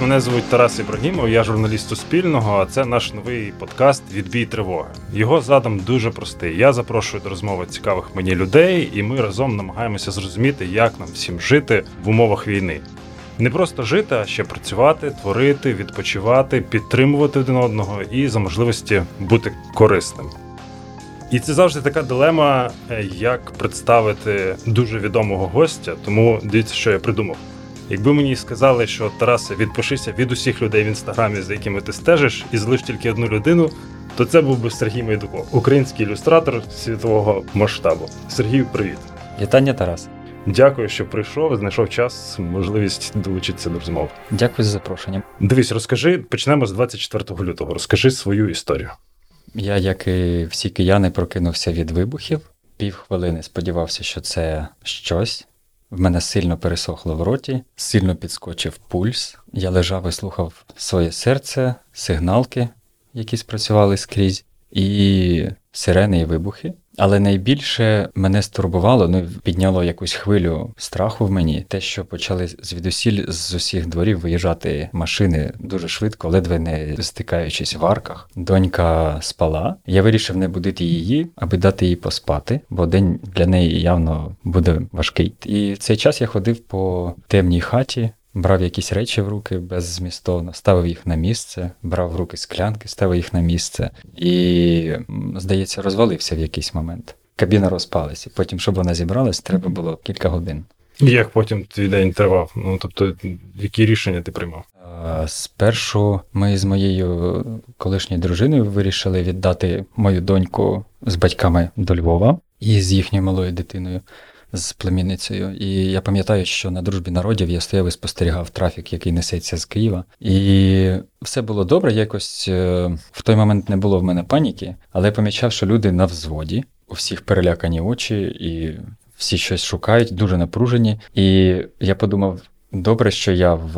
Мене звуть Тарас Ібрагімов, я журналіст Суспільного. А це наш новий подкаст Відбій тривоги. Його задум дуже простий. Я запрошую до розмови цікавих мені людей, і ми разом намагаємося зрозуміти, як нам всім жити в умовах війни. Не просто жити, а ще працювати, творити, відпочивати, підтримувати один одного і за можливості бути корисним. І це завжди така дилема, е, як представити дуже відомого гостя. Тому дивіться, що я придумав. Якби мені сказали, що Тарасе, відпишися від усіх людей в інстаграмі, за якими ти стежиш, і залиш тільки одну людину, то це був би Сергій Майдуков, український ілюстратор світового масштабу. Сергію, привіт. Вітання, Тарас. Дякую, що прийшов, знайшов час, можливість долучитися до розмови. Дякую за запрошення. Дивись, розкажи, почнемо з 24 лютого. Розкажи свою історію. Я, як і всі кияни, прокинувся від вибухів. Півхвилини сподівався, що це щось. В мене сильно пересохло в роті, сильно підскочив пульс. Я лежав і слухав своє серце, сигналки, які спрацювали скрізь, і сирени і вибухи. Але найбільше мене стурбувало, ну підняло якусь хвилю страху в мені, те, що почали звідусіль з усіх дворів виїжджати машини дуже швидко, ледве не стикаючись в арках. Донька спала. Я вирішив не будити її, аби дати їй поспати, бо день для неї явно буде важкий. І в цей час я ходив по темній хаті, брав якісь речі в руки беззмістовно, ставив їх на місце, брав в руки склянки, ставив їх на місце і, здається, розвалився в якийсь момент. Кабіна розпалася. Потім, щоб вона зібралась, треба було кілька годин. Як потім твій день тривав? Ну тобто, які рішення ти приймав? Спершу ми з моєю колишньою дружиною вирішили віддати мою доньку з батьками до Львова і з їхньою малою дитиною з племінницею. І я пам'ятаю, що на дружбі народів я стояв і спостерігав трафік, який несеться з Києва. І все було добре. Якось е, в той момент не було в мене паніки, але я помічав, що люди на взводі, у всіх перелякані очі, і всі щось шукають, дуже напружені. І я подумав, добре, що я в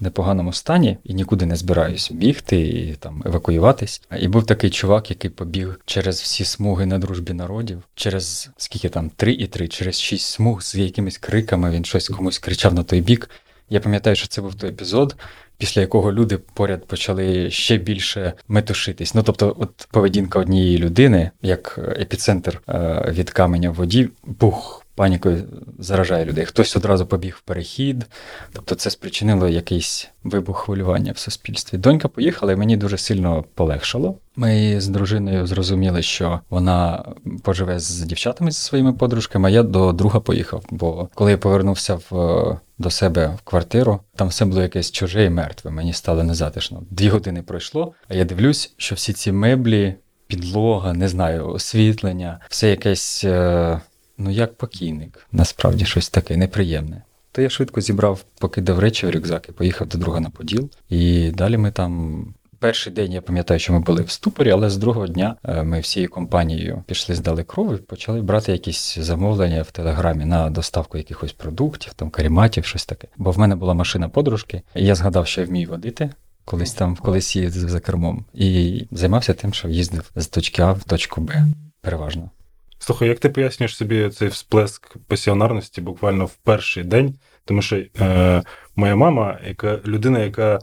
непоганому стані і нікуди не збираюсь бігти і там евакуюватись. І був такий чувак, який побіг через всі смуги на дружбі народів, через скільки там три і три, через шість смуг з якимись криками. Він щось комусь кричав на той бік. Я пам'ятаю, що це був той епізод. Після якого люди поряд почали ще більше метушитись. Ну тобто, от поведінка однієї людини, як епіцентр е, від каменя в воді, бух, панікою заражає людей. Хтось одразу побіг в перехід, тобто це спричинило якийсь вибух хвилювання в суспільстві. Донька поїхала, і мені дуже сильно полегшало. Ми з дружиною зрозуміли, що вона поживе з дівчатами зі своїми подружками. а Я до друга поїхав. Бо коли я повернувся в. До себе в квартиру, там все було якесь чуже і мертве. Мені стало незатишно. Дві години пройшло, а я дивлюсь, що всі ці меблі, підлога, не знаю, освітлення, все якесь е, ну як покійник, насправді щось таке неприємне. То я швидко зібрав, покидав речі в рюкзак і поїхав до друга на Поділ. І далі ми там. Перший день я пам'ятаю, що ми були в ступорі, але з другого дня е, ми всією компанією пішли, здали кров і почали брати якісь замовлення в телеграмі на доставку якихось продуктів, там каріматів, щось таке. Бо в мене була машина подружки, і я згадав, що я вмію водити. Колись там колись їздив за кермом, і займався тим, що їздив з точки А в точку Б переважно. Слухай, як ти пояснюєш собі цей всплеск пасіонарності буквально в перший день? Тому що е, моя мама, яка людина, яка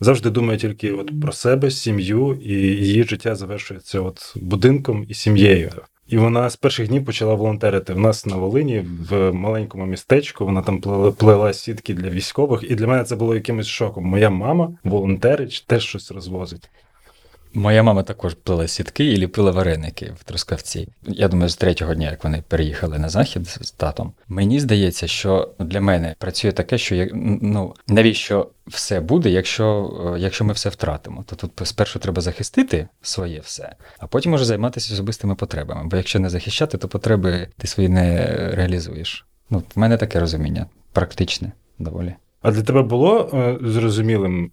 завжди думає тільки от про себе, сім'ю, і її життя завершується от будинком і сім'єю. І вона з перших днів почала волонтерити в нас на Волині в маленькому містечку. Вона там плела, сітки для військових, і для мене це було якимось шоком. Моя мама волонтерить, теж щось розвозить. Моя мама також плела сітки і ліпила вареники в Трускавці. Я думаю, з третього дня, як вони переїхали на захід з татом, мені здається, що для мене працює таке, що я, ну навіщо все буде, якщо якщо ми все втратимо. То тут спершу треба захистити своє все, а потім може займатися особистими потребами. Бо якщо не захищати, то потреби ти свої не реалізуєш. Ну, в мене таке розуміння, практичне доволі. А для тебе було е, зрозумілим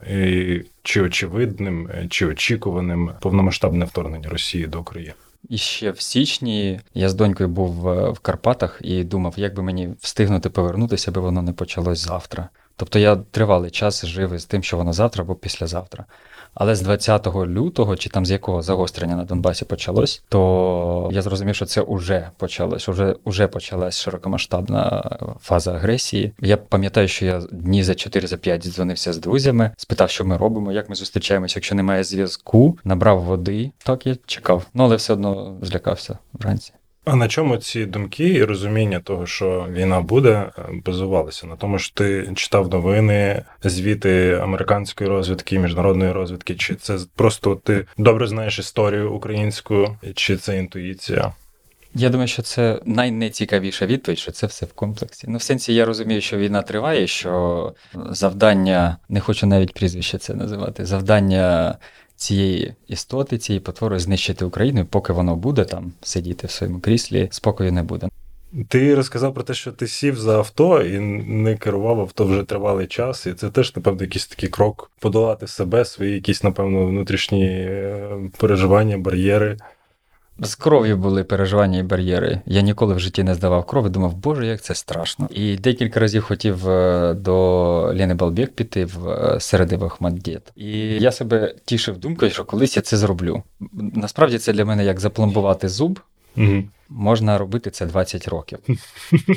чи очевидним, е, чи очікуваним повномасштабне вторгнення Росії до України? І ще в січні я з донькою був в Карпатах і думав, як би мені встигнути повернутися, аби воно не почалось завтра. Тобто я тривалий час жив із тим, що воно завтра або післязавтра. Але з 20 лютого, чи там з якого загострення на Донбасі почалось, то я зрозумів, що це вже почалось, вже, вже почалась широкомасштабна фаза агресії. Я пам'ятаю, що я дні за 4 за 5 дзвонився з друзями, спитав, що ми робимо, як ми зустрічаємося, якщо немає зв'язку, набрав води. Так я чекав. Ну але все одно злякався вранці. А на чому ці думки і розуміння того, що війна буде, е, базувалися? На тому, що ти читав новини, звіти американської розвідки, міжнародної розвідки, чи це просто ти добре знаєш історію українську, чи це інтуїція? Я думаю, що це найнецікавіша відповідь, що це все в комплексі. Ну, в сенсі, я розумію, що війна триває, що завдання, не хочу навіть прізвище це називати, завдання цієї істоти, цієї потвори знищити Україну, поки воно буде там сидіти в своєму кріслі, спокою не буде. Ти розказав про те, що ти сів за авто і не керував авто вже тривалий час, і це теж, напевно, якийсь такий крок подолати себе, свої якісь, напевно, внутрішні е, переживання, бар'єри. З кров'ю були переживання і бар'єри. Я ніколи в житті не здавав кров і думав, боже, як це страшно. І декілька разів хотів е, до Ліни Балбек піти в е, середи Ахмаддєт. І я себе тішив думкою, що колись я це зроблю. Насправді це для мене як запломбувати зуб. Угу. Можна робити це 20 років,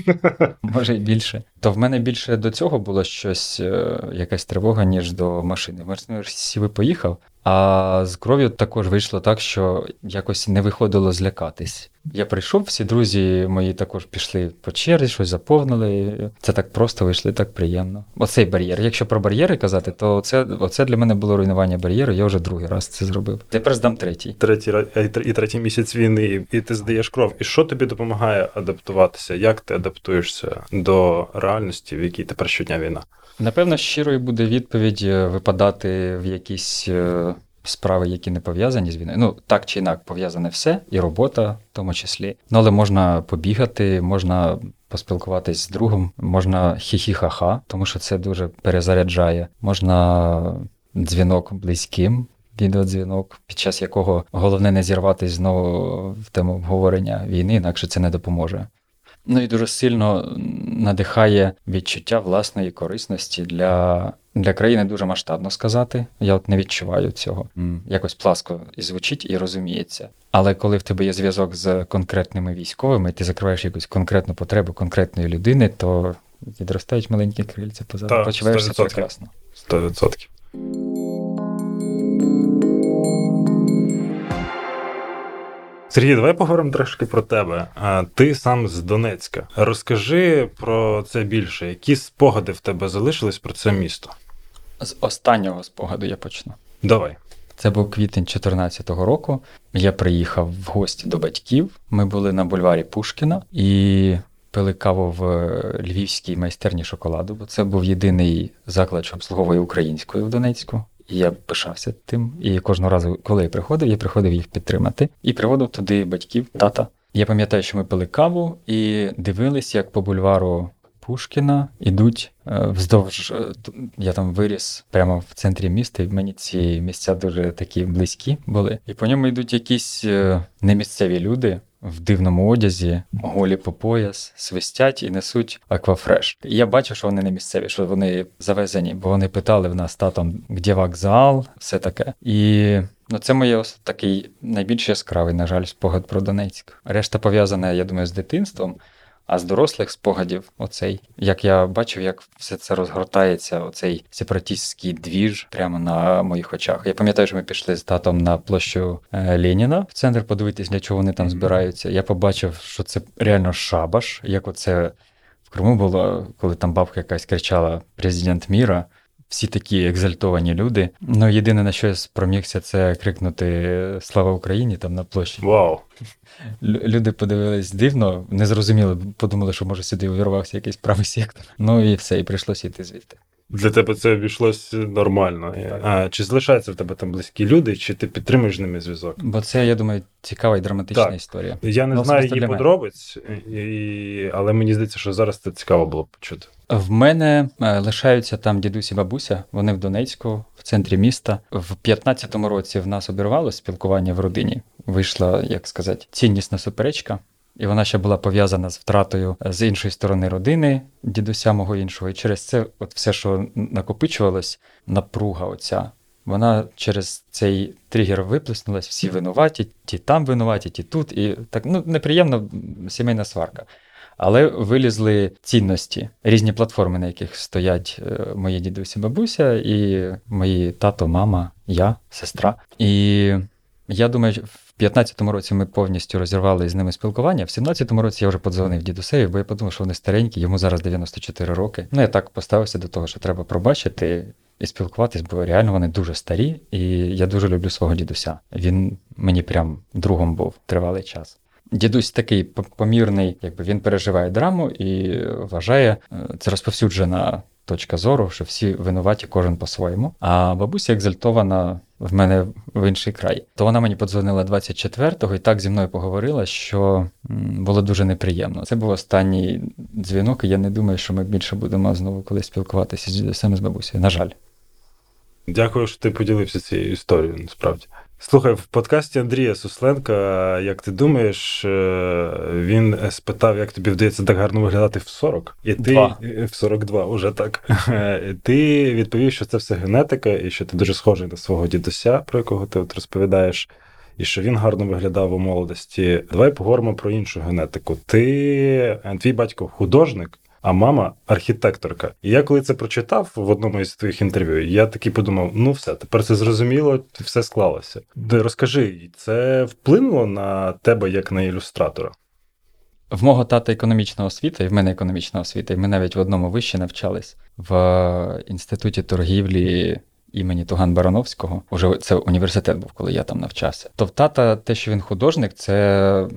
може й більше. То в мене більше до цього було щось, е, якась тривога, ніж до машини. Машину сів поїхав, а з кров'ю також вийшло так, що якось не виходило злякатись. Я прийшов, всі друзі мої також пішли по черзі, щось заповнили. Це так просто вийшли, так приємно. Оцей бар'єр. Якщо про бар'єри казати, то це оце для мене було руйнування бар'єру. Я вже другий раз це зробив. Тепер здам третій. Третій і третій місяць війни, і ти здаєш кров. І що тобі допомагає адаптуватися? Як ти адаптуєшся до реальності, в якій тепер щодня війна? Напевно, щирою буде відповідь е, випадати в якісь е, справи, які не пов'язані з війною. Ну, так чи інак, пов'язане все, і робота в тому числі. Ну, але можна побігати, можна поспілкуватись з другом, можна хі-хі-ха-ха, тому що це дуже перезаряджає. Можна дзвінок близьким. Відеодзвінок, під час якого головне не зірватися знову в тему обговорення війни, інакше це не допоможе. Ну і дуже сильно надихає відчуття власної корисності для для країни дуже масштабно сказати. Я от не відчуваю цього. Якось пласко і звучить і розуміється. Але коли в тебе є зв'язок з конкретними військовими, ти закриваєш якусь конкретну потребу конкретної людини, то відростають маленькі крильця позаду. Почуваєшся прекрасно. 100%. Сергій, давай поговоримо трошки про тебе. Ти сам з Донецька. Розкажи про це більше. Які спогади в тебе залишились про це місто? З останнього спогаду я почну. Давай. Це був квітень 2014 року. Я приїхав в гості до батьків. Ми були на бульварі Пушкіна і пили каву в львівській майстерні шоколаду, бо це був єдиний заклад, що обслуговує українською в Донецьку. І я пишався тим. І кожного разу, коли я приходив, я приходив їх підтримати і приводив туди батьків, тата. Я пам'ятаю, що ми пили каву і дивились, як по бульвару Пушкіна ідуть е, вздовж. Е, я там виріс прямо в центрі міста, і мені ці місця дуже такі близькі були. І по ньому йдуть якісь е, немісцеві люди в дивному одязі, голі по пояс, свистять і несуть аквафреш. Я бачу, що вони не місцеві, що вони завезені, бо вони питали в нас татом, де вокзал, все таке. І ну, це моє такий найбільш яскравий, на жаль, спогад про Донецьк. Решта пов'язана, я думаю, з дитинством. А з дорослих спогадів, оцей, як я бачив, як все це розгортається, оцей сепаратістський двіж прямо на моїх очах. Я пам'ятаю, що ми пішли з татом на площу е, Леніна в центр подивитись, для чого вони там збираються. Я побачив, що це реально шабаш, як оце в Криму було, коли там бабка якась кричала Президент міра всі такі екзальтовані люди. Ну, єдине на що я спромігся, це крикнути Слава Україні там на площі. Вау! Люди подивились дивно, не зрозуміли, подумали, що може сюди увірвався якийсь правий сектор. Ну і все, і прийшлося йти звідти. Для тебе це обійшлось нормально. А Чи залишаються в тебе там близькі люди, чи ти підтримуєш з ними зв'язок? Бо це, я думаю, цікава і драматична так. історія. Я не ну, знаю її подробиць, і... але мені здається, що зараз це цікаво було б почути. В мене е, лишаються там дідусь і бабуся, вони в Донецьку, в центрі міста. В 15-му році в нас обірвалося спілкування в родині. Вийшла, як сказати, ціннісна суперечка. І вона ще була пов'язана з втратою з іншої сторони родини, дідуся мого іншого. І через це, от все, що накопичувалось, напруга оця. Вона через цей тригер виплеснулась, всі винуваті, ті там винуваті, ті тут. І так ну неприємна сімейна сварка. Але вилізли цінності, різні платформи, на яких стоять е, мої дідусі, бабуся, і мої тато, мама, я, сестра. І я думаю, в 15-му році ми повністю розірвали з ними спілкування. В 17-му році я вже подзвонив дідусеві, бо я подумав, що вони старенькі, йому зараз 94 роки. Ну я так поставився до того, що треба пробачити. І спілкуватись, бо реально вони дуже старі, і я дуже люблю свого дідуся. Він мені прям другом був тривалий час. Дідусь такий помірний, якби він переживає драму і вважає, е, це розповсюджена точка зору, що всі винуваті, кожен по-своєму. А бабуся екзальтована в мене в інший край. То вона мені подзвонила 24-го і так зі мною поговорила, що було дуже неприємно. Це був останній дзвінок, і я не думаю, що ми більше будемо знову колись спілкуватися з дідусем з бабусею. На жаль. Дякую, що ти поділився цією історією, насправді. Слухай, в подкасті Андрія Сусленка, як ти думаєш, е, він спитав, як тобі вдається так гарно виглядати в 40, і ти Два. в 42, уже так. Ти відповів, що це все генетика, і що ти дуже схожий на свого дідуся, про якого ти от розповідаєш, і що він гарно виглядав у молодості. Давай поговоримо про іншу генетику. Ти твій батько художник а мама архітекторка. І я коли це прочитав в одному із твоїх інтерв'ю, я таки подумав: ну все, тепер це зрозуміло, все склалося. Де розкажи, це вплинуло на тебе як на ілюстратора? В мого тата економічна освіта, і в мене економічна освіта, і ми навіть в одному виші навчались в інституті торгівлі. Імені Туган Барановського, уже це університет був, коли я там навчався. То в тата те, що він художник, це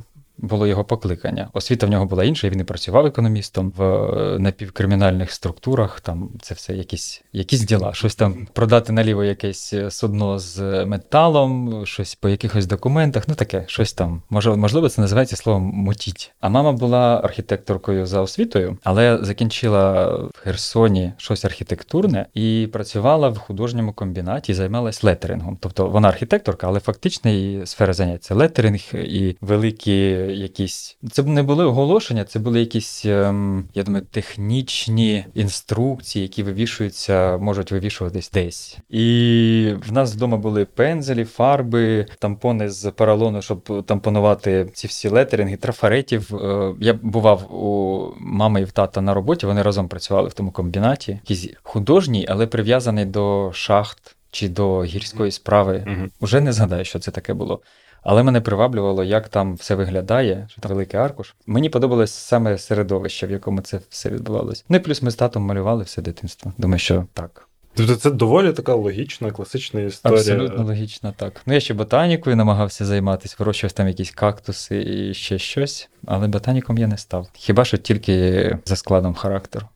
було його покликання. Освіта в нього була інша, він і працював економістом в е, напівкримінальних структурах. Там це все якісь якісь діла. Щось там продати наліво якесь е, судно з металом, щось по якихось документах. Ну таке, щось там. Може, можливо, це називається словом мутіть. А мама була архітекторкою за освітою, але закінчила в Херсоні щось архітектурне і працювала в художньому комбінаті, займалась летерингом. Тобто вона архітекторка, але фактично її сфера заняття летеринг і великі якісь. Це не були оголошення, це були якісь, ем, я думаю, технічні інструкції, які вивішуються, можуть вивішуватись десь. І в нас вдома були пензелі, фарби, тампони з поролону, щоб тампонувати ці всі летеринги, трафаретів. Е, я бував у мами і в тата на роботі, вони разом працювали в тому комбінаті. Якийсь художній, але прив'язаний до шахт. Чи до гірської справи, uh уже не згадаю, що це таке було. Але мене приваблювало, як там все виглядає, що там великий аркуш. Мені подобалось саме середовище, в якому це все відбувалось. Ну і плюс ми з татом малювали все дитинство. Думаю, що так. Тобто це доволі така логічна, класична історія. Абсолютно логічно, так. Ну я ще ботанікою намагався займатися, вирощував там якісь кактуси і ще щось, але ботаніком я не став. Хіба що тільки за складом характеру.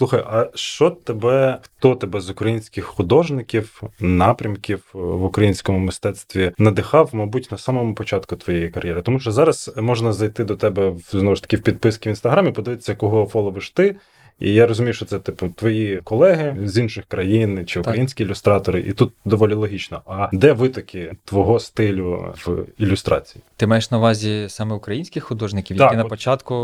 Слухай, а що тебе, хто тебе з українських художників, напрямків в українському мистецтві надихав, мабуть, на самому початку твоєї кар'єри? Тому що зараз можна зайти до тебе знову ж таки в підписки в інстаграмі, подивитися, кого фоловиш ти. І я розумію, що це типу твої колеги з інших країн чи українські так. ілюстратори, і тут доволі логічно. А де витоки твого стилю в ілюстрації? Ти маєш на увазі саме українських художників, так, які на початку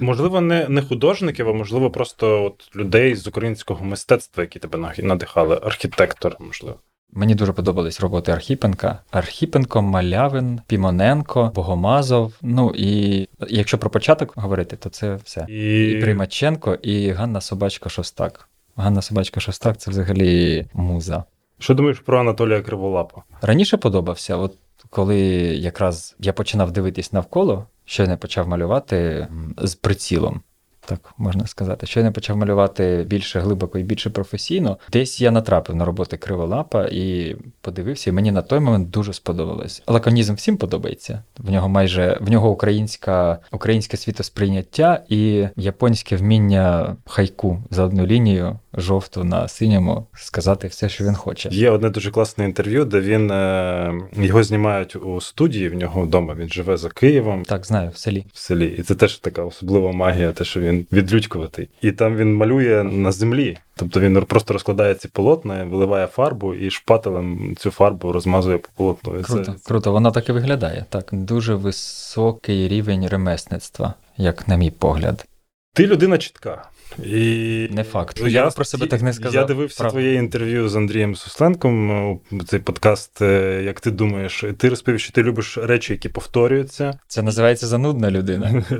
можливо не не художників, а можливо, просто от людей з українського мистецтва, які тебе надихали, архітектор, можливо. Мені дуже подобались роботи Архіпенка. Архіпенко, Малявин, Пімоненко, Богомазов. Ну і якщо про початок говорити, то це все. І, і Примаченко, і Ганна Собачка Шостак. Ганна Собачка Шостак це взагалі муза. Що думаєш про Анатолія Криволапа? Раніше подобався, от коли якраз я починав дивитись навколо, що не почав малювати з прицілом так можна сказати. Що я не почав малювати більше глибоко і більше професійно. Десь я натрапив на роботи Криволапа і подивився, і мені на той момент дуже сподобалось. Лаконізм всім подобається. В нього майже в нього українська, українське світосприйняття і японське вміння хайку за одну лінію жовту на синьому сказати все, що він хоче. Є одне дуже класне інтерв'ю, де він е, його знімають у студії в нього вдома. Він живе за Києвом. Так, знаю, в селі. В селі. І це теж така особлива магія, те, що він відлюдькуватий. І там він малює на землі. Тобто він просто розкладає ці полотна, виливає фарбу і шпателем цю фарбу розмазує по полотну. Круто, це... круто, вона так і виглядає. Так, дуже високий рівень ремесництва, як на мій погляд. Ти людина чітка. І Не факт. Ну, я, я про себе так не сказав. Я дивився Правда. твоє інтерв'ю з Андрієм Сусленком, цей подкаст, е, як ти думаєш, ти розповів, що ти любиш речі, які повторюються. Це називається занудна людина.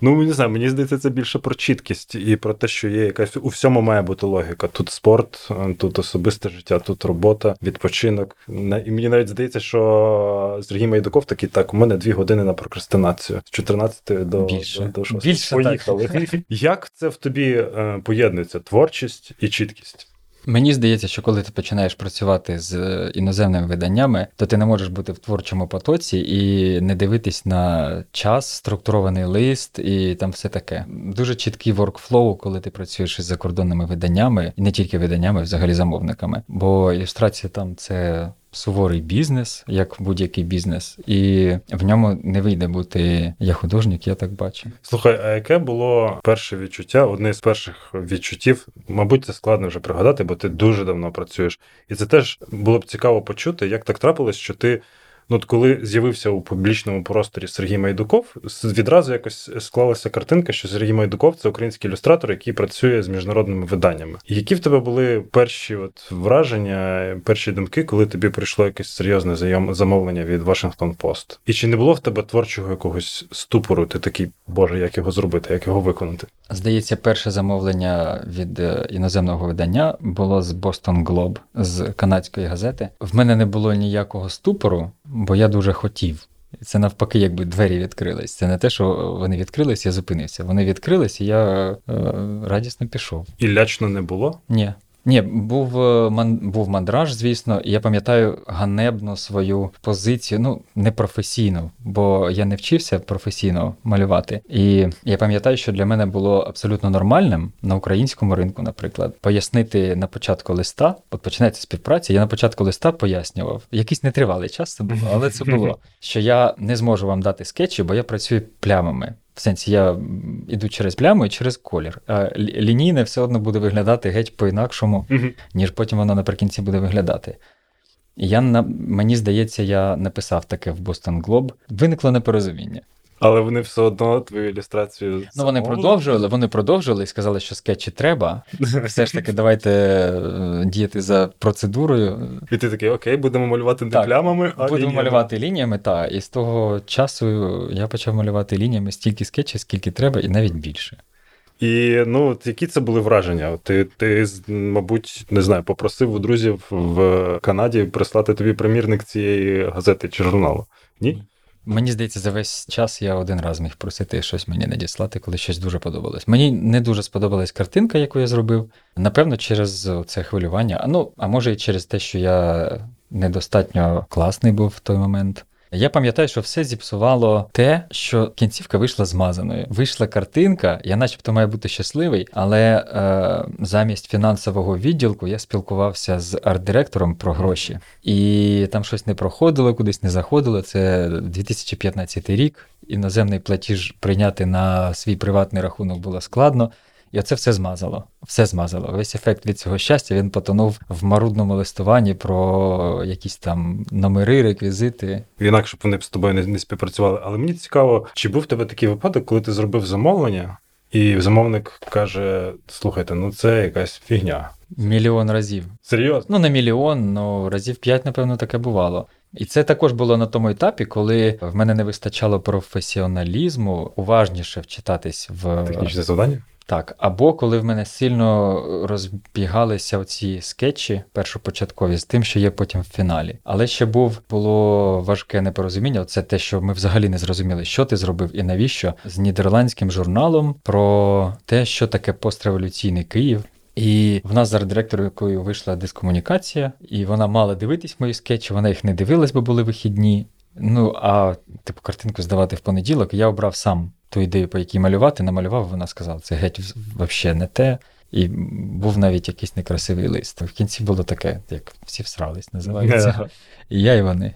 Ну, не знаю, мені здається, це більше про чіткість і про те, що є якась у всьому має бути логіка. Тут спорт, тут особисте життя, тут робота, відпочинок. І мені навіть здається, що Сергій Майдуков такий так, у мене дві години на прокрастинацію з 14 до, більше. до, до 6. Більше Поїхали. Так. Як це в тобі е, поєднується творчість і чіткість? Мені здається, що коли ти починаєш працювати з е, іноземними виданнями, то ти не можеш бути в творчому потоці і не дивитись на час, структурований лист і там все таке. Дуже чіткий воркфлоу, коли ти працюєш із закордонними виданнями, і не тільки виданнями, взагалі замовниками. Бо ілюстрація там це суворий бізнес, як будь-який бізнес, і в ньому не вийде бути я художник, я так бачу. Слухай, а яке було перше відчуття? Одне з перших відчуттів, мабуть, це складно вже пригадати, бо ти дуже давно працюєш, і це теж було б цікаво почути, як так трапилось, що ти. Ну, от коли з'явився у публічному просторі Сергій Майдуков, відразу якось склалася картинка, що Сергій Майдуков це український ілюстратор, який працює з міжнародними виданнями. Які в тебе були перші от враження, перші думки, коли тобі прийшло якесь серйозне замовлення від Washington Post? І чи не було в тебе творчого якогось ступору? Ти такий, боже, як його зробити, як його виконати? Здається, перше замовлення від е, іноземного видання було з Boston Globe, з канадської газети. В мене не було ніякого ступору бо я дуже хотів. Це навпаки, якби двері відкрились. Це не те, що вони відкрились, я зупинився. Вони відкрились, і я е, радісно пішов. І лячно не було? Ні. Ні, був е, ман, був мандраж, звісно, і я пам'ятаю ганебно свою позицію, ну не професійну, бо я не вчився професійно малювати. І я пам'ятаю, що для мене було абсолютно нормальним на українському ринку, наприклад, пояснити на початку листа, от починається співпраця. Я на початку листа пояснював, якийсь нетривалий час це було, але це було, що я не зможу вам дати скетчі, бо я працюю плямами. В сенсі я іду через пляму і через колір. А лінійне все одно буде виглядати геть по-інакшому, uh-huh. ніж потім воно наприкінці буде виглядати. І я мені здається, я написав таке в Boston Globe. Виникло непорозуміння. Але вони все одно твою ілюстрацію. Ну, вони продовжували, вони продовжували і сказали, що скетчі треба. Все ж таки, давайте е, діяти за процедурою. І ти такий, окей, будемо малювати не так, плямами, а будемо лініями. малювати лініями, так. І з того часу я почав малювати лініями стільки скетчів, скільки треба, і навіть більше. І ну, які це були враження? Ти, ти, мабуть, не знаю, попросив у друзів в Канаді прислати тобі примірник цієї газети чи журналу? Ні? Мені здається, за весь час я один раз міг просити щось мені надіслати, коли щось дуже подобалось. Мені не дуже сподобалась картинка, яку я зробив. Напевно, через це хвилювання. Ну, а може і через те, що я недостатньо класний був в той момент. Я пам'ятаю, що все зіпсувало те, що кінцівка вийшла змазаною. Вийшла картинка, я начебто маю бути щасливий, але е, замість фінансового відділку я спілкувався з арт-директором про гроші, і там щось не проходило, кудись не заходило. Це 2015 рік. Іноземний платіж прийняти на свій приватний рахунок було складно. І оце все змазало. Все змазало. Весь ефект від цього щастя він потонув в марудному листуванні про якісь там номери, реквізити. Інакше б вони б з тобою не, не співпрацювали. Але мені цікаво, чи був в тебе такий випадок, коли ти зробив замовлення, і замовник каже: слухайте, ну це якась фігня. Мільйон разів. Серйозно? Ну, не мільйон, але разів п'ять, напевно, таке бувало. І це також було на тому етапі, коли в мене не вистачало професіоналізму, уважніше вчитатись в технічне завдання. Так, або коли в мене сильно розбігалися оці скетчі першопочаткові з тим, що є потім в фіналі. Але ще був було важке непорозуміння. Це те, що ми взагалі не зрозуміли, що ти зробив і навіщо з нідерландським журналом про те, що таке постреволюційний Київ. І в нас зараз директоркою вийшла дискомунікація, і вона мала дивитись мої скетчі, вона їх не дивилась, бо були вихідні. Ну а типу картинку здавати в понеділок я обрав сам ту ідею, по якій малювати, намалював, вона сказала, це геть взагалі не те. І був навіть якийсь некрасивий лист. В кінці було таке, як всі всрались, називається. І я, і вони.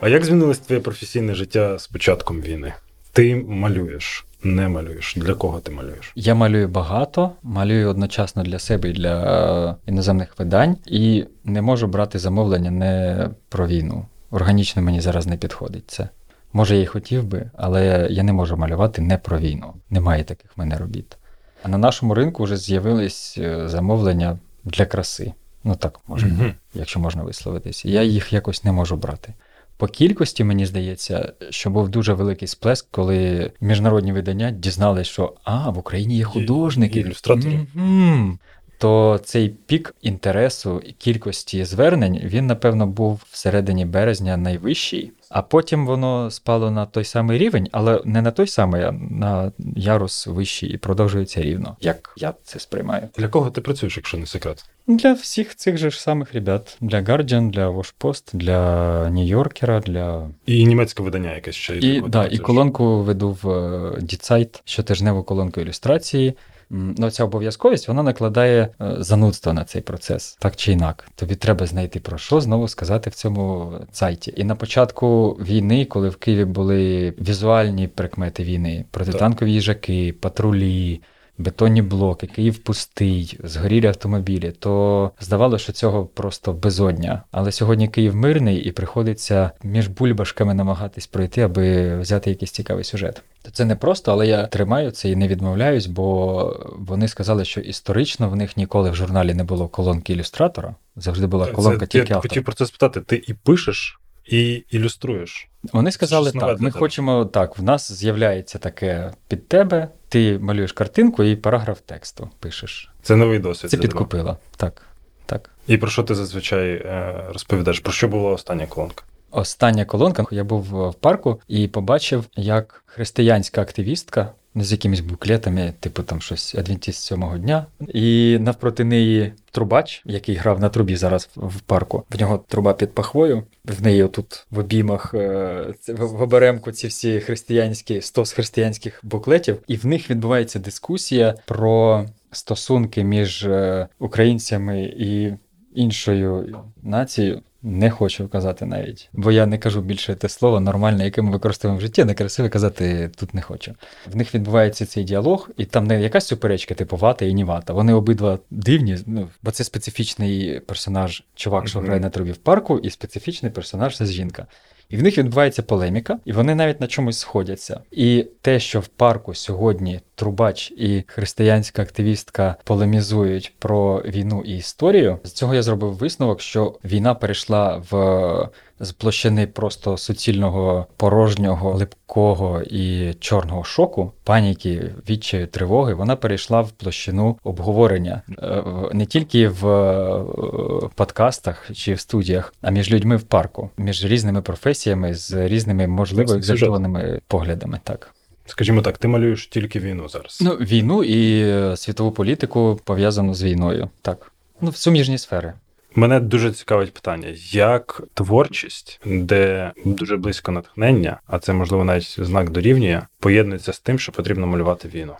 А як змінилось твоє професійне життя з початком війни? Ти малюєш. Не малюєш? Для кого ти малюєш? Я малюю багато, малюю одночасно для себе і для е, іноземних видань, і не можу брати замовлення не про війну. Органічно мені зараз не підходить це. Може, я й хотів би, але я не можу малювати не про війну. Немає таких в мене робіт. А на нашому ринку вже з'явились е, замовлення для краси. Ну так може, Мгм. якщо можна висловитися. Я їх якось не можу брати. По кількості, мені здається, що був дуже великий сплеск, коли міжнародні видання дізналися, що а, в Україні є художники. є ілюстратори. Мгм. То цей пік інтересу і кількості звернень, він, напевно, був всередині березня найвищий, а потім воно спало на той самий рівень, але не на той самий, а на ярус вищий і продовжується рівно, як я це сприймаю. Для кого ти працюєш, якщо не секрет? Для всіх цих же ж самих ребят. Для Guardian, для Washpost, для Нью-Йоркера, для. І німецьке видання якесь ще. І, ти да, і колонку веду в е, Діцайт, щотижневу колонку ілюстрації. Ну, ця обов'язковість вона накладає е, занудство на цей процес, так чи інак. Тобі треба знайти про що знову сказати в цьому сайті. І на початку війни, коли в Києві були візуальні прикмети війни, протитанкові їжаки, патрулі, бетонні блоки, Київ пустий, згорілі автомобілі, то здавалося, що цього просто безодня. Але сьогодні Київ мирний і приходиться між бульбашками намагатись пройти, аби взяти якийсь цікавий сюжет. То це не просто, але я тримаю це і не відмовляюсь, бо вони сказали, що історично в них ніколи в журналі не було колонки ілюстратора. Завжди була Це- колонка тільки Я автора. хотів про це спитати. Ти і пишеш, і ілюструєш. Вони сказали так: ми хочемо так. В нас з'являється таке під тебе. Ти малюєш картинку і параграф тексту пишеш. Це новий досвід. Це підкупила. тебе. Так, так. І про що ти зазвичай е, розповідаєш? Про що була остання колонка? Остання колонка. Я був в парку і побачив, як християнська активістка з якимись буклетами, типу там щось Адвентіст сьомого дня, і навпроти неї трубач, який грав на трубі зараз в парку. В нього труба під пахвою. В неї отут в обіймах е, в оберемку ці всі християнські стос християнських буклетів, і в них відбувається дискусія про стосунки між е, українцями і іншою нацією. Не хочу казати навіть, бо я не кажу більше те слово нормальне, яке ми використовуємо в житті, некрасиве казати тут не хочу. В них відбувається цей діалог, і там не якась суперечка, типу вата і ні вата. Вони обидва дивні, ну бо це специфічний персонаж, чувак, що грає на трубі в парку, і специфічний персонаж це жінка. І в них відбувається полеміка, і вони навіть на чомусь сходяться. І те, що в парку сьогодні трубач і християнська активістка полемізують про війну і історію, з цього я зробив висновок, що війна перейшла в з площини просто суцільного порожнього, липкого і чорного шоку, паніки, відчаю, тривоги. Вона перейшла в площину обговорення Е, не тільки в е, подкастах чи в студіях, а між людьми в парку, між різними професіями з різними можливо екзальтованими поглядами. Так. Скажімо так, ти малюєш тільки війну зараз. Ну, війну і е, світову політику пов'язану з війною. Так. Ну, в суміжні сфери. Мене дуже цікавить питання, як творчість, де дуже близько натхнення, а це можливо навіть знак дорівнює, поєднується з тим, що потрібно малювати війну.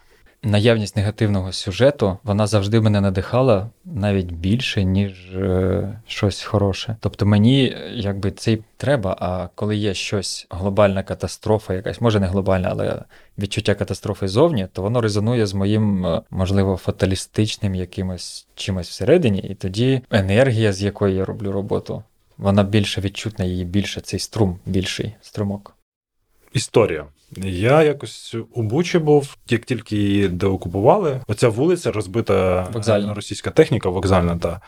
Наявність негативного сюжету вона завжди мене надихала навіть більше, ніж е, щось хороше. Тобто мені якби це й треба. А коли є щось глобальна катастрофа, якась може не глобальна, але відчуття катастрофи зовні, то воно резонує з моїм, е, можливо, фаталістичним якимось чимось всередині, і тоді енергія, з якої я роблю роботу, вона більше відчутна, її більше цей струм, більший струмок. Історія. Я якось у Бучі був, як тільки її деокупували. Оця вулиця розбита Вокзальна. е, російська техніка, вокзальна, та.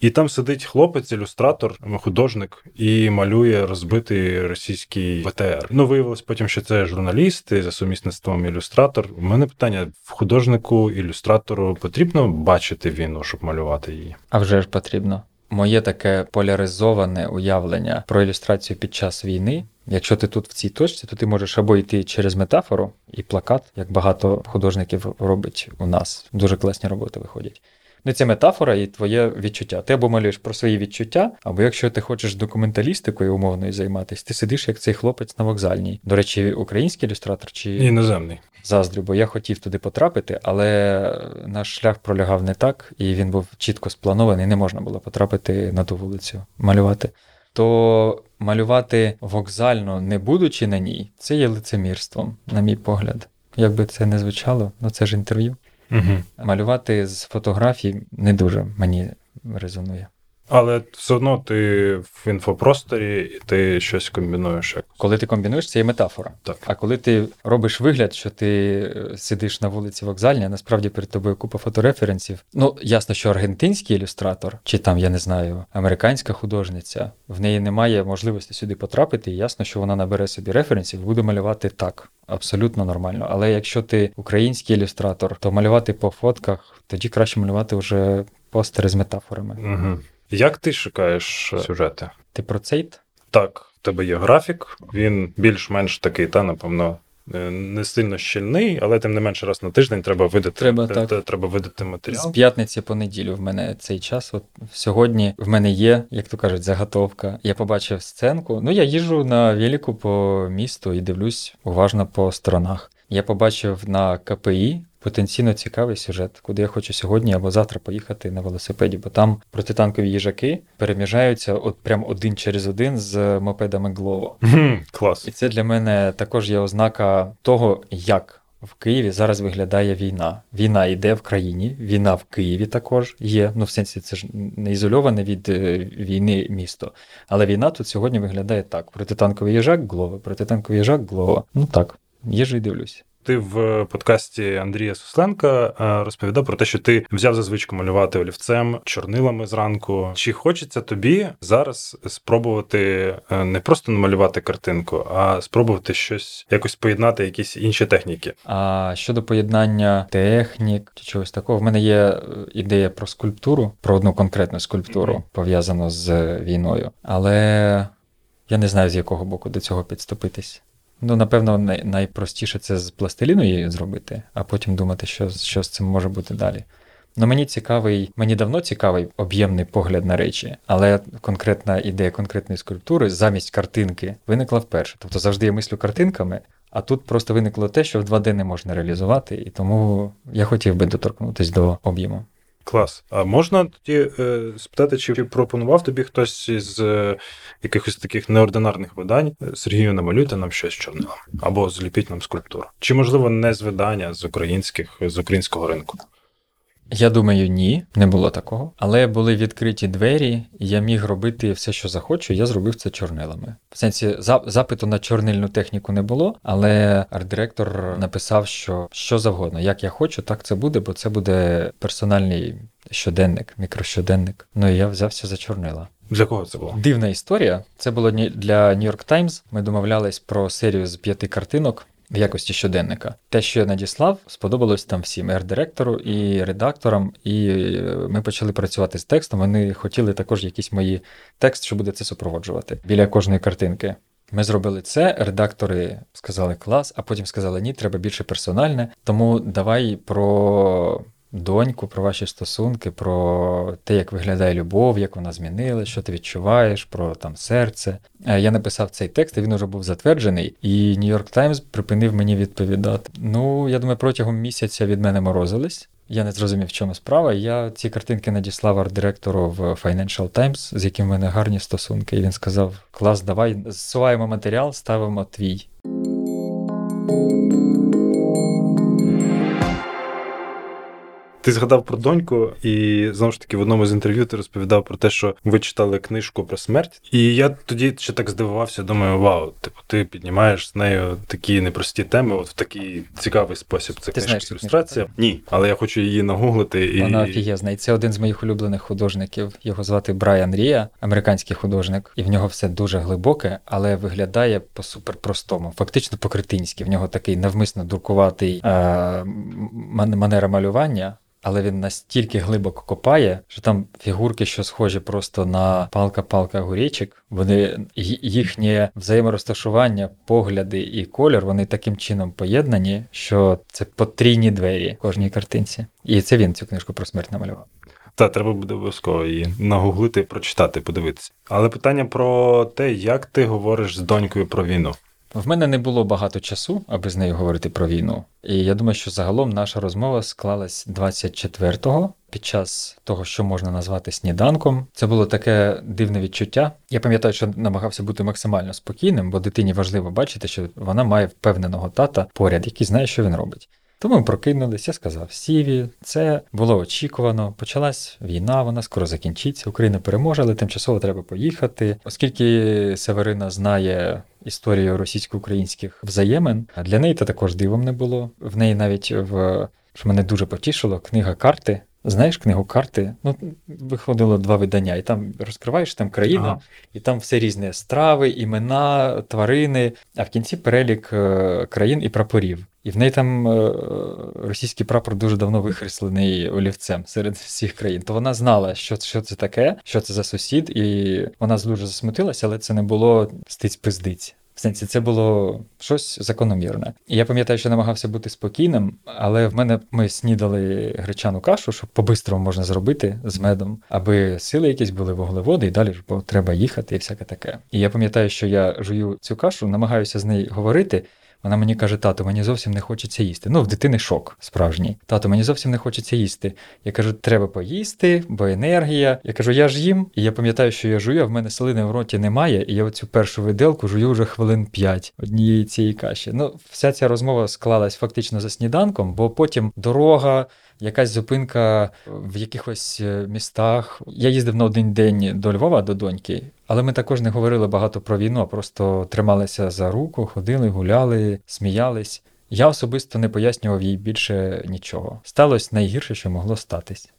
І там сидить хлопець, ілюстратор, художник, і малює розбитий російський ВТР. Ну, виявилось потім, що це журналіст і за сумісництвом ілюстратор. У мене питання: художнику, ілюстратору потрібно бачити війну, щоб малювати її. А вже ж потрібно. Моє таке поляризоване уявлення про ілюстрацію під час війни. Якщо ти тут в цій точці, то ти можеш або йти через метафору і плакат, як багато художників робить у нас. Дуже класні роботи виходять. Ну, це метафора і твоє відчуття. Ти або малюєш про свої відчуття, або якщо ти хочеш документалістикою умовною займатися, ти сидиш як цей хлопець на вокзальній. До речі, український ілюстратор чи Іноземний. Заздрю, бо я хотів туди потрапити, але наш шлях пролягав не так, і він був чітко спланований, не можна було потрапити на ту вулицю малювати. То малювати вокзально, не будучи на ній, це є лицемірством, на мій погляд. як би це не звучало, ну це ж інтерв'ю. Угу. Малювати з фотографій не дуже мені резонує. Але все одно ти в інфопросторі і ти щось комбінуєш. Коли ти комбінуєш, це є метафора. Так. А коли ти робиш вигляд, що ти е, сидиш на вулиці вокзальній, а насправді перед тобою купа фотореференсів. Ну, ясно, що аргентинський ілюстратор, чи там, я не знаю, американська художниця, в неї немає можливості сюди потрапити, і ясно, що вона набере собі референсів і буде малювати так. Абсолютно нормально. Але якщо ти український ілюстратор, то малювати по фотках, тоді краще малювати вже постери з метафорами. Угу. Як ти шукаєш е, сюжети? Ти про цейт? Так, в тебе є графік, він більш-менш такий, та, напевно, е, не сильно щільний, але тим не менше раз на тиждень треба видати, Треба, те- так. треба видати З п'ятниці по неділю в мене цей час. От сьогодні в мене є, як то кажуть, заготовка. Я побачив сценку. Ну, я їжджу на велику по місту і дивлюсь уважно по сторонах. Я побачив на КПІ потенційно цікавий сюжет, куди я хочу сьогодні або завтра поїхати на велосипеді, бо там протитанкові їжаки переміжаються от прям один через один з мопедами Глово. Клас. І це для мене також є ознака того, як в Києві зараз виглядає війна. Війна йде в країні, війна в Києві також є. Ну, в сенсі, це ж не ізольоване від е, війни місто. Але війна тут сьогодні виглядає так: протитанковий їжак Глова, протитанковий їжак Глова. Ну так, їжу і дивлюсь. Ти в подкасті Андрія Сусленка е, розповідав про те, що ти взяв за звичку малювати олівцем, чорнилами зранку. Чи хочеться тобі зараз спробувати е, не просто намалювати картинку, а спробувати щось якось поєднати, якісь інші техніки? А щодо поєднання технік чи чогось такого, в мене є е, ідея про скульптуру, про одну конкретну скульптуру, Мгм. пов'язану з війною. Але я не знаю, з якого боку до цього підступитись. Ну, напевно, най- найпростіше це з пластиліну її зробити, а потім думати, що, що з цим може бути далі. Ну, мені цікавий, мені давно цікавий об'ємний погляд на речі, але конкретна ідея конкретної скульптури замість картинки виникла вперше. Тобто завжди я мислю картинками, а тут просто виникло те, що в 2D не можна реалізувати, і тому я хотів би доторкнутися до об'єму. Клас. А можна тоді е, спитати, чи пропонував тобі хтось із е, якихось таких неординарних видань Сергію, намалюйте нам щось чорнилом або зліпіть нам скульптуру? Чи можливо не з видання, з українських з українського ринку? Я думаю, ні, не було такого. Але були відкриті двері, і я міг робити все, що захочу. Я зробив це чорнилами. В сенсі запиту на чорнильну техніку не було, але арт-директор написав, що що завгодно, як я хочу, так це буде, бо це буде персональний щоденник, мікрощоденник. Ну і я взявся за чорнила. Для кого це було? Дивна історія. Це було для New York Times. Ми домовлялись про серію з п'яти картинок. В якості щоденника. Те, що я надіслав, сподобалось там всім і арт-директору, і редакторам, і е, ми почали працювати з текстом. Вони хотіли також якийсь мої текст, що буде це супроводжувати біля кожної картинки. Ми зробили це, редактори сказали клас, а потім сказали ні, треба більше персональне. Тому давай про доньку, про ваші стосунки, про те, як виглядає любов, як вона змінила, що ти відчуваєш, про там серце. Е, Я написав цей текст, і він уже був затверджений, і York Times припинив мені відповідати. Ну, я думаю, протягом місяця від мене морозились. Я не зрозумів, в чому справа. Я ці картинки надіслав арт-директору в Financial Times, з яким в мене гарні стосунки. І він сказав: Клас, давай зсуваємо матеріал, ставимо твій. Ти згадав про доньку, і знову ж таки в одному з інтерв'ю ти розповідав про те, що ви читали книжку про смерть. І я тоді ще так здивувався, думаю, вау, типу, ти піднімаєш з нею такі непрості теми, от в такий цікавий спосіб. Це Ти книжка ілюстрація. Ні, але я хочу її нагуглити і. Вона офігезна. І це один з моїх улюблених художників. Його звати Брайан Рія, американський художник, і в нього все дуже глибоке, але виглядає по суперпростому, фактично по-кретинськи. В нього такий навмисно дуркуватий е, манера малювання. Але він настільки глибоко копає, що там фігурки, що схожі просто на палка-палка горічок, вони їхнє взаєморозташування, погляди і колір, вони таким чином поєднані, що це потрійні двері в кожній картинці. І це він цю книжку про смерть намалював. Та треба буде обов'язково її нагуглити, прочитати, подивитися. Але питання про те, як ти говориш з донькою про війну. В мене не було багато часу, аби з нею говорити про війну. І я думаю, що загалом наша розмова склалась 24-го під час того, що можна назвати сніданком. Це було таке дивне відчуття. Я пам'ятаю, що намагався бути максимально спокійним, бо дитині важливо бачити, що вона має впевненого тата поряд, який знає, що він робить. Тому прокинулись, я сказав Сіві, це було очікувано. Почалась війна, вона скоро закінчиться. Україна переможе, але тимчасово треба поїхати. Оскільки Северина знає історію російсько-українських взаємин, а для неї це також дивом не було. В неї навіть в що мене дуже потішило, книга карти. Знаєш книгу карти? Ну, виходило два видання, і там розкриваєш там країну, ага. і там все різне страви, імена, тварини, а в кінці перелік е, країн і прапорів. І в неї там е, російський прапор дуже давно вихреслений олівцем серед всіх країн. То вона знала, що що це таке, що це за сусід, і вона дуже засмутилася, але це не було стиць-пиздиць. В сенсі, це було щось закономірне. І я пам'ятаю, що намагався бути спокійним, але в мене ми снідали гречану кашу, що по-бистрому можна зробити з медом, аби сили якісь були вуглеводи, і далі ж бо треба їхати, і всяке таке. І я пам'ятаю, що я жую цю кашу, намагаюся з нею говорити. Вона мені каже, тато, мені зовсім не хочеться їсти. Ну, в дитини шок справжній. Тато, мені зовсім не хочеться їсти. Я кажу, треба поїсти, бо енергія. Я кажу, я ж їм. І я пам'ятаю, що я жую, а в мене селини в роті немає. І я оцю першу виделку жую вже хвилин п'ять однієї цієї каші. Ну, вся ця розмова склалась фактично за сніданком, бо потім дорога якась зупинка в якихось е, містах. Я їздив на один день до Львова до доньки, але ми також не говорили багато про війну, а просто трималися за руку, ходили, гуляли, сміялись. Я особисто не пояснював їй більше нічого. Сталося найгірше, що могло статись.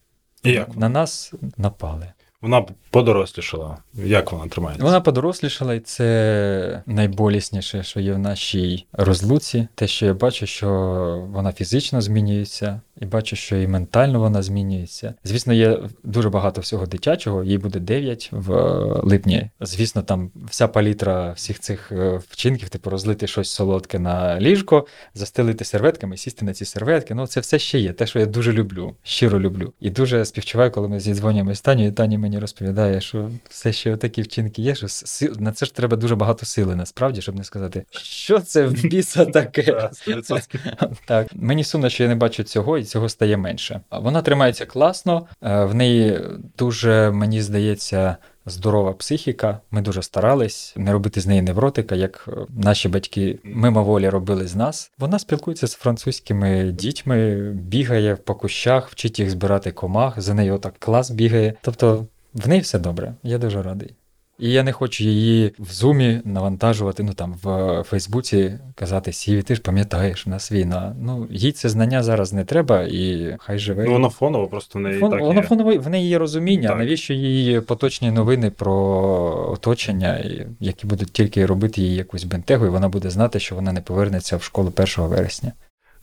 І як? На нас напали. Вона подорослішала. Як вона тримається? Вона подорослішала, і це найболісніше, що є в нашій розлуці. Те, що я бачу, що вона фізично змінюється, і бачу, що і ментально вона змінюється. Звісно, є дуже багато всього дитячого, їй буде 9 в липні. Звісно, там вся палітра всіх цих е, вчинків, типу розлити щось солодке на ліжко, застелити серветками, сісти на ці серветки. Ну, це все ще є. Те, що я дуже люблю, щиро люблю. І дуже співчуваю, коли ми зідзвонюємо з Таню, і Тані мені розповідає, що все ще такі вчинки є. що На це ж треба дуже багато сили, насправді, щоб не сказати, що це в біса таке. Так, Мені сумно, що я не бачу цього і цього стає менше. Вона тримається класно, е, в неї дуже, мені здається, здорова психіка. Ми дуже старались не робити з неї невротика, як е, наші батьки мимоволі робили з нас. Вона спілкується з французькими дітьми, бігає по кущах, вчить їх збирати комах. За нею отак клас бігає. Тобто в неї все добре. Я дуже радий. І я не хочу її в зумі навантажувати, ну там в Фейсбуці казати Сіві, ти ж пам'ятаєш, у нас війна. Ну, їй це знання зараз не треба, і хай живе. Ну, воно фоново, просто в неї Фон, так Воно є. фоново, в неї є розуміння, так. навіщо їй поточні новини про оточення, які будуть тільки робити їй якусь бентегу, і вона буде знати, що вона не повернеться в школу 1 вересня.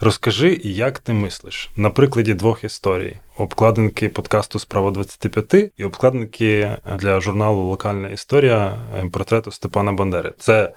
Розкажи, як ти мислиш на прикладі двох історій: обкладинки подкасту Справа 25 і обкладинки для журналу Локальна історія е, портрету Степана Бандери. Це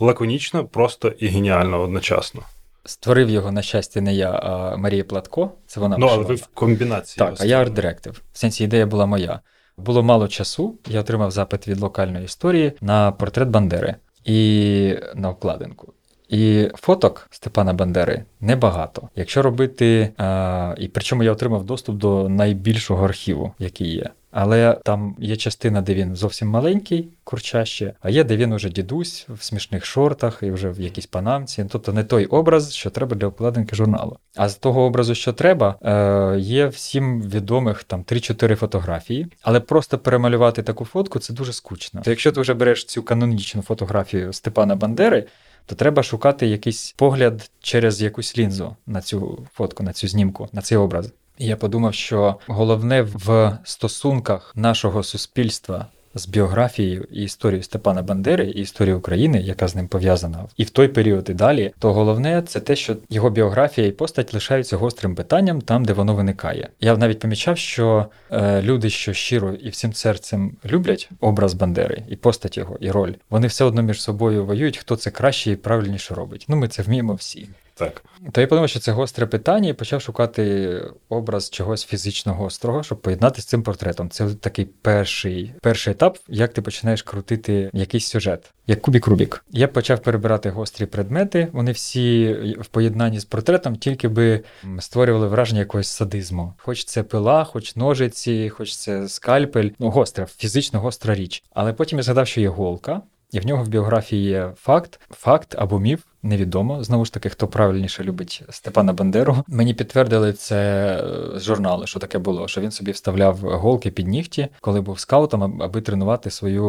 лаконічно, просто і геніально одночасно. Створив його, на щастя, не я, а Марія Платко. Це вона Ну, але ви в комбінації. Так, а я арт-директор. В сенсі ідея була моя. Було мало часу. Я отримав запит від локальної історії на портрет Бандери і на обкладинку. І фоток Степана Бандери небагато. Якщо робити, а, і причому я отримав доступ до найбільшого архіву, який є. Але там є частина, де він зовсім маленький, курчаще, а є, де він уже дідусь в смішних шортах і вже в якійсь панамці. Тобто не той образ, що треба для обкладинки журналу. А з того образу, що треба, е, є всім відомих там 3-4 фотографії, але просто перемалювати таку фотку це дуже скучно. То якщо ти вже береш цю канонічну фотографію Степана Бандери то треба шукати якийсь погляд через якусь лінзу на цю фотку, на цю знімку, на цей образ. Я подумав, що головне в стосунках нашого суспільства з біографією і історією Степана Бандери і історією України, яка з ним пов'язана, і в той період і далі, то головне це те, що його біографія і постать лишаються гострим питанням там, де воно виникає. Я навіть помічав, що е, люди, що щиро і всім серцем люблять образ Бандери і постать його, і роль, вони все одно між собою воюють, хто це краще і правильніше робить. Ну, ми це вміємо всі. Так. То я подумав, що це гостре питання, і почав шукати образ чогось фізично гострого, щоб поєднати з цим портретом. Це такий перший перший етап, як ти починаєш крутити якийсь сюжет, як кубік Рубік. Я почав перебирати гострі предмети. Вони всі в поєднанні з портретом, тільки би створювали враження якогось садизму. Хоч це пила, хоч ножиці, хоч це скальпель. Ну, гостра, фізично гостра річ. Але потім я згадав, що є голка. І в нього в біографії є факт, факт або міф, невідомо. Знову ж таки, хто правильніше любить Степана Бандеру. Мені підтвердили це з журналу, що таке було, що він собі вставляв голки під нігті, коли був скаутом, аби тренувати свою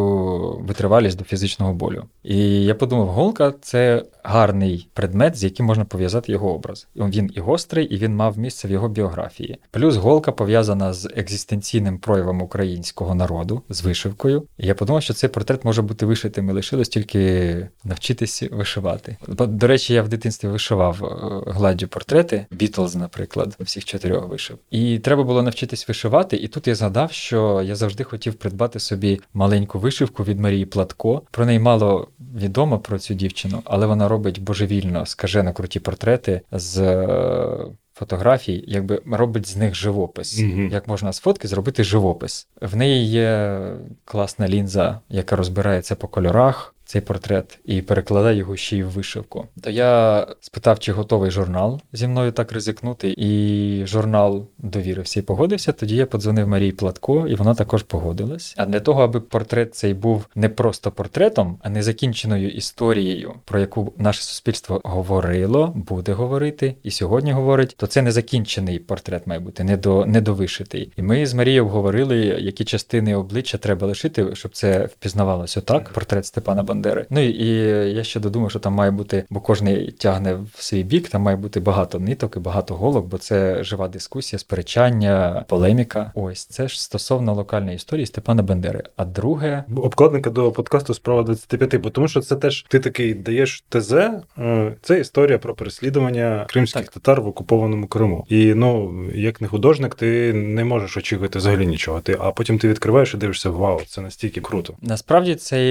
витривалість до фізичного болю. І я подумав, голка це гарний предмет, з яким можна пов'язати його образ. Він і гострий, і він мав місце в його біографії. Плюс голка пов'язана з екзистенційним проявом українського народу, з вишивкою. І я подумав, що цей портрет може бути вишитим і лишилось тільки навчитися вишивати. До речі, я в дитинстві вишивав е, гладдю портрети, Бітлз, наприклад, всіх чотирьох вишив. І треба було навчитись вишивати. І тут я згадав, що я завжди хотів придбати собі маленьку вишивку від Марії Платко. Про неї мало відомо про цю дівчину, але вона робить божевільно скажено круті портрети з. Е, фотографій, якби робить з них живопис. Mm-hmm. Як можна з фотки зробити живопис? В неї є класна лінза, яка розбирається по кольорах цей портрет і перекладає його ще й в вишивку. То я спитав, чи готовий журнал зі мною так ризикнути, і журнал довірився і погодився. Тоді я подзвонив Марії Платко, і вона також погодилась. А для того, аби портрет цей був не просто портретом, а незакінченою історією, про яку наше суспільство говорило, буде говорити і сьогодні говорить, то це незакінчений портрет має бути, недовишитий. І ми з Марією обговорили, які частини обличчя треба лишити, щоб це впізнавалося так. Портрет Степана Бандери. Ну і я ще додумав, що там має бути, бо кожний тягне в свій бік, там має бути багато ниток і багато голок, бо це жива дискусія, сперечання, полеміка. Ось це ж стосовно локальної історії Степана Бандери. А друге обкладника до подкасту справа 25, бо тому що це теж ти такий даєш ТЗ. Е, це історія про переслідування кримських так. татар в окупованому Криму. І ну як не художник, ти не можеш очікувати взагалі нічого. Ти а потім ти відкриваєш і дивишся, вау, це настільки круто. Насправді це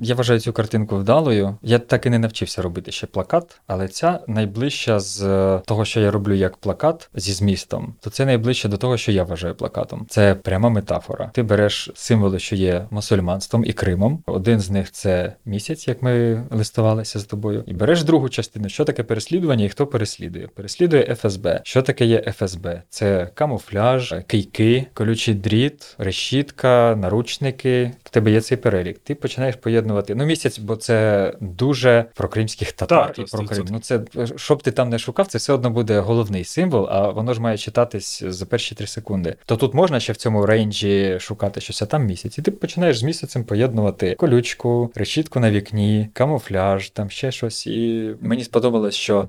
я я вважаю цю картинку вдалою. Я так і не навчився робити ще плакат, але ця найближча з е, того, що я роблю як плакат зі змістом, то це найближче до того, що я вважаю плакатом. Це пряма метафора. Ти береш символи, що є мусульманством і Кримом. Один з них це місяць, як ми листувалися з тобою, і береш другу частину, що таке переслідування і хто переслідує. Переслідує ФСБ. Що таке є ФСБ? Це камуфляж, кийки, колючий дріт, решітка, наручники. В тебе є цей перелік. Ти починаєш поєднувати згадувати. Ну, місяць, бо це дуже про кримських татар так, і про Крим. Ну, це щоб ти там не шукав, це все одно буде головний символ, а воно ж має читатись за перші три секунди. То тут можна ще в цьому range і шукати щось, а там місяць. І ти починаєш з місяцем поєднувати колючку, решітку на вікні, камуфляж, там ще щось. І мені сподобалось, що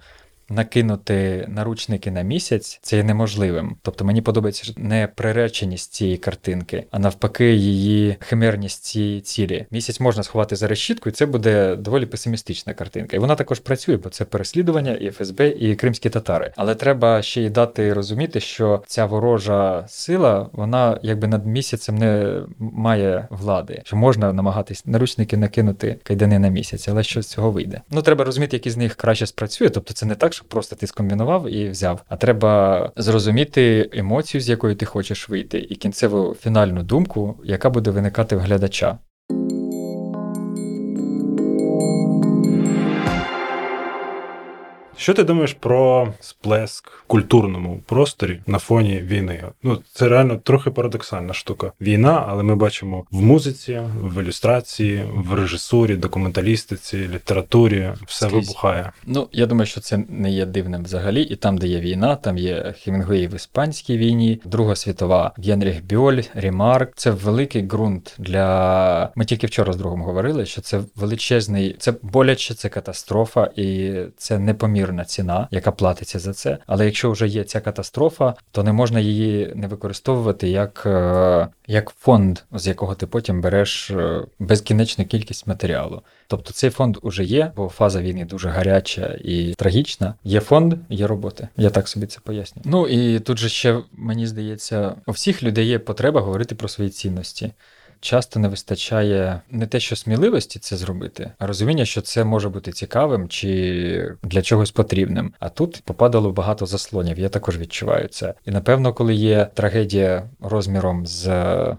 накинути наручники на місяць це є неможливим. Тобто мені подобається не приреченість цієї картинки, а навпаки, її химерність цієї цілі. Місяць можна сховати за решітку, і це буде доволі песимістична картинка. І вона також працює, бо це переслідування і ФСБ, і кримські татари. Але треба ще й дати розуміти, що ця ворожа сила, вона якби над місяцем не має влади, що можна намагатись наручники накинути кайдани на місяць, але що з цього вийде. Ну треба розуміти, які з них краще спрацює. Тобто це не так щоб просто ти скомбінував і взяв. А треба зрозуміти емоцію, з якої ти хочеш вийти, і кінцеву фінальну думку, яка буде виникати в глядача. Що ти думаєш про сплеск в культурному просторі на фоні війни? Ну це реально трохи парадоксальна штука. Війна, але ми бачимо в музиці, в ілюстрації, в режисурі, документалістиці, літературі все Скрізь. вибухає. Ну я думаю, що це не є дивним взагалі. І там, де є війна, там є Хемінгуей в іспанській війні, Друга світова Генріх Бьоль, Ремарк. Це великий ґрунт для. Ми тільки вчора з другом говорили, що це величезний, це боляче, це катастрофа, і це непомірно неймовірна ціна, яка платиться за це. Але якщо вже є ця катастрофа, то не можна її не використовувати як е, як фонд, з якого ти потім береш е, безкінечну кількість матеріалу. Тобто цей фонд уже є, бо фаза війни дуже гаряча і трагічна. Є фонд, є роботи. Я так собі це поясню. Ну і тут же ще мені здається, у всіх людей є потреба говорити про свої цінності. Часто не вистачає не те, що сміливості це зробити, а розуміння, що це може бути цікавим чи для чогось потрібним. А тут попадало багато заслонів. Я також відчуваю це. І напевно, коли є трагедія розміром з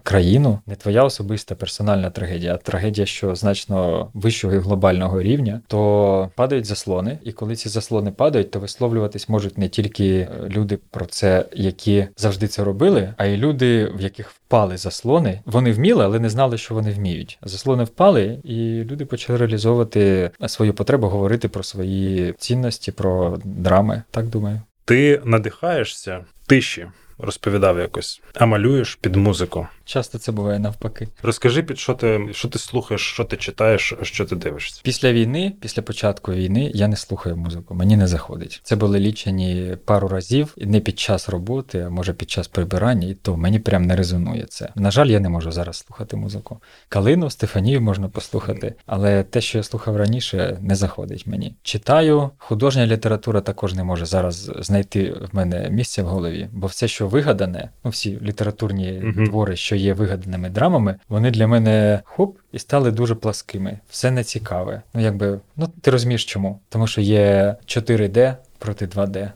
країну, не твоя особиста персональна трагедія, а трагедія, що значно вищого і глобального рівня, то падають заслони, і коли ці заслони падають, то висловлюватись можуть не тільки люди про це, які завжди це робили, а й люди, в яких впали заслони. Вони вміли, але не знали, що вони вміють. Заслони впали, і люди почали реалізовувати свою потребу, говорити про свої цінності, про драми. Так думаю. Ти надихаєшся тиші розповідав якось, а малюєш під музику. Часто це буває навпаки. Розкажи, під що ти що ти слухаєш, що ти читаєш, що ти дивишся? Після війни, після початку війни, я не слухаю музику, мені не заходить. Це були лічені пару разів, не під час роботи, а може під час прибирання, і то мені прям не резонує це. На жаль, я не можу зараз слухати музику. Калину, Стефанію можна послухати, але те, що я слухав раніше, не заходить мені. Читаю, художня література також не може зараз знайти в мене місце в голові, бо все, що вигадане, ну всі літературні uh твори, що є вигаданими драмами, вони для мене хоп і стали дуже пласкими. Все не цікаве. Ну якби ну ти розумієш чому? Тому що є 4D проти 2D.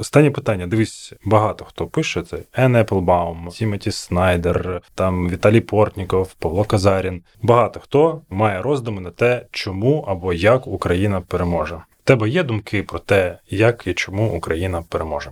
Останнє питання. Дивись, багато хто пише це. Ен Еплбаум, Тімоті Снайдер, там Віталій Портніков, Павло Казарін. Багато хто має роздуми на те, чому або як Україна переможе. У тебе є думки про те, як і чому Україна переможе?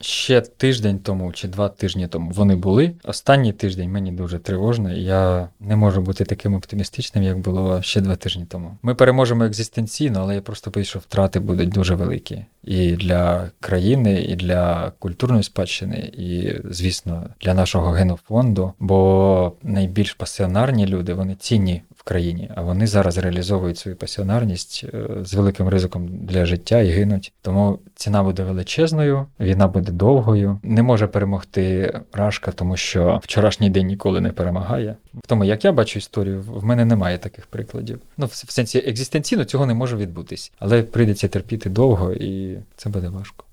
Ще тиждень тому чи два тижні тому вони були. Останній тиждень мені дуже тривожно, я не можу бути таким оптимістичним, як було ще два тижні тому. Ми переможемо екзистенційно, але я просто боюсь, що втрати будуть дуже великі і для країни, і для культурної спадщини, і, звісно, для нашого генофонду. Бо найбільш пасіонарні люди вони цінні країні, а вони зараз реалізовують свою пасіонарність е, з великим ризиком для життя і гинуть. Тому ціна буде величезною, війна буде довгою. Не може перемогти Рашка, тому що вчорашній день ніколи не перемагає. В тому, як я бачу історію, в мене немає таких прикладів. Ну, в сенсі екзистенційно цього не може відбутись, але прийдеться терпіти довго, і це буде важко.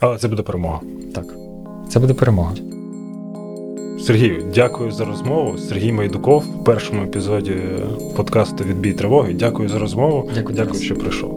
Але це буде перемога. Так, це буде перемога. Сергію, дякую за розмову. Сергій Майдуков в першому епізоді подкасту Відбій тривоги. Дякую за розмову. Дякую, дякую, що прийшов.